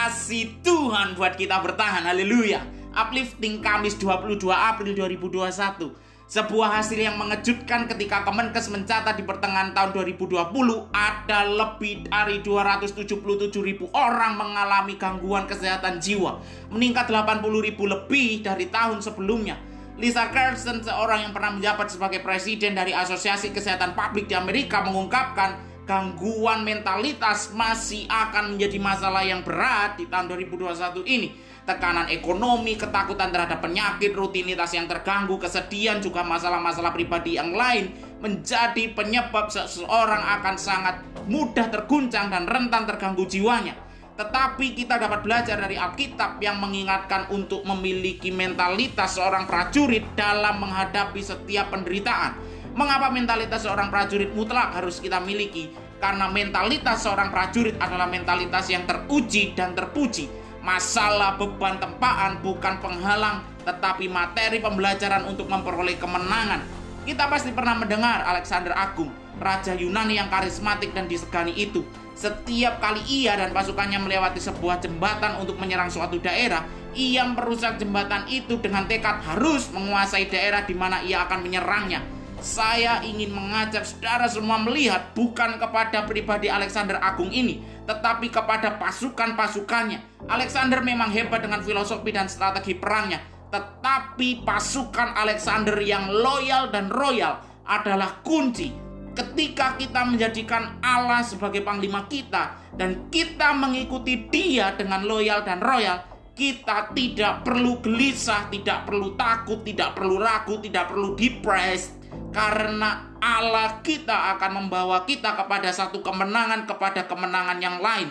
kasih Tuhan buat kita bertahan. Haleluya. Uplifting Kamis 22 April 2021. Sebuah hasil yang mengejutkan ketika Kemenkes mencatat di pertengahan tahun 2020 ada lebih dari 277 ribu orang mengalami gangguan kesehatan jiwa, meningkat 80 ribu lebih dari tahun sebelumnya. Lisa Carlson, seorang yang pernah menjabat sebagai presiden dari Asosiasi Kesehatan Publik di Amerika, mengungkapkan gangguan mentalitas masih akan menjadi masalah yang berat di tahun 2021 ini. Tekanan ekonomi, ketakutan terhadap penyakit, rutinitas yang terganggu, kesedihan, juga masalah-masalah pribadi yang lain menjadi penyebab seseorang akan sangat mudah terguncang dan rentan terganggu jiwanya. Tetapi kita dapat belajar dari Alkitab yang mengingatkan untuk memiliki mentalitas seorang prajurit dalam menghadapi setiap penderitaan Mengapa mentalitas seorang prajurit mutlak harus kita miliki? Karena mentalitas seorang prajurit adalah mentalitas yang teruji dan terpuji. Masalah beban tempaan bukan penghalang, tetapi materi pembelajaran untuk memperoleh kemenangan. Kita pasti pernah mendengar Alexander Agung, raja Yunani yang karismatik dan disegani itu. Setiap kali ia dan pasukannya melewati sebuah jembatan untuk menyerang suatu daerah, ia merusak jembatan itu dengan tekad harus menguasai daerah di mana ia akan menyerangnya saya ingin mengajak saudara semua melihat bukan kepada pribadi Alexander Agung ini, tetapi kepada pasukan-pasukannya. Alexander memang hebat dengan filosofi dan strategi perangnya, tetapi pasukan Alexander yang loyal dan royal adalah kunci. Ketika kita menjadikan Allah sebagai panglima kita dan kita mengikuti Dia dengan loyal dan royal, kita tidak perlu gelisah, tidak perlu takut, tidak perlu ragu, tidak perlu depressed karena Allah kita akan membawa kita kepada satu kemenangan kepada kemenangan yang lain.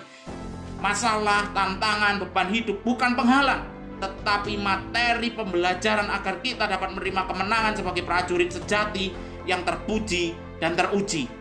Masalah, tantangan, beban hidup bukan penghalang, tetapi materi pembelajaran agar kita dapat menerima kemenangan sebagai prajurit sejati yang terpuji dan teruji.